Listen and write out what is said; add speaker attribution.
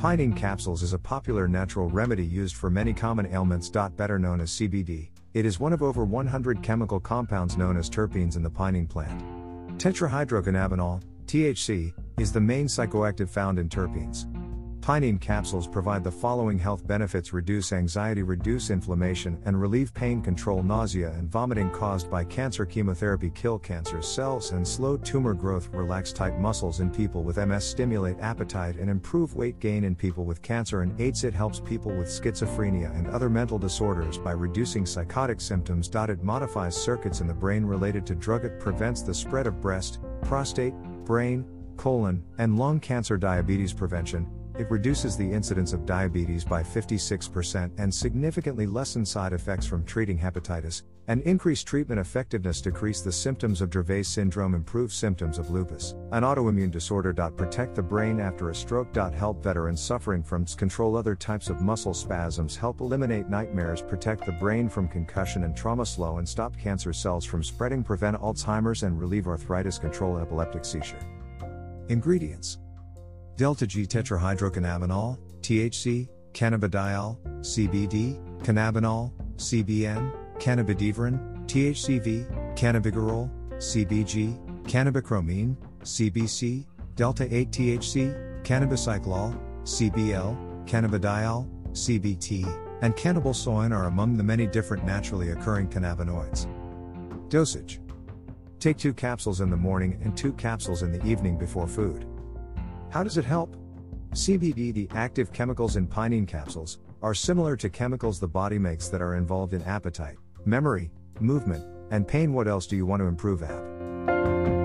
Speaker 1: Pinene capsules is a popular natural remedy used for many common ailments. Better known as CBD, it is one of over 100 chemical compounds known as terpenes in the pinene plant. Tetrahydrocannabinol, THC, is the main psychoactive found in terpenes. Pinene capsules provide the following health benefits reduce anxiety, reduce inflammation, and relieve pain, control nausea and vomiting caused by cancer, chemotherapy, kill cancer cells, and slow tumor growth, relax tight muscles in people with MS, stimulate appetite, and improve weight gain in people with cancer and AIDS. It helps people with schizophrenia and other mental disorders by reducing psychotic symptoms. It modifies circuits in the brain related to drug. It prevents the spread of breast, prostate, brain, colon, and lung cancer. Diabetes prevention it reduces the incidence of diabetes by 56% and significantly lessens side effects from treating hepatitis, and increase treatment effectiveness, decrease the symptoms of Dravet syndrome, improve symptoms of lupus, an autoimmune disorder. Protect the brain after a stroke. Help veterans suffering from control other types of muscle spasms, help eliminate nightmares, protect the brain from concussion and trauma, slow and stop cancer cells from spreading, prevent Alzheimer's, and relieve arthritis, control epileptic seizure. Ingredients Delta G tetrahydrocannabinol, THC, cannabidiol, CBD, cannabinol, CBN, cannabidivarin, THCV, cannabigerol, CBG, cannabichromene, CBC, delta 8 THC, cannabicyclol, CBL, cannabidiol, CBT, and cannabisoin are among the many different naturally occurring cannabinoids. Dosage Take two capsules in the morning and two capsules in the evening before food. How does it help? CBD, the active chemicals in pinene capsules, are similar to chemicals the body makes that are involved in appetite, memory, movement, and pain. What else do you want to improve at?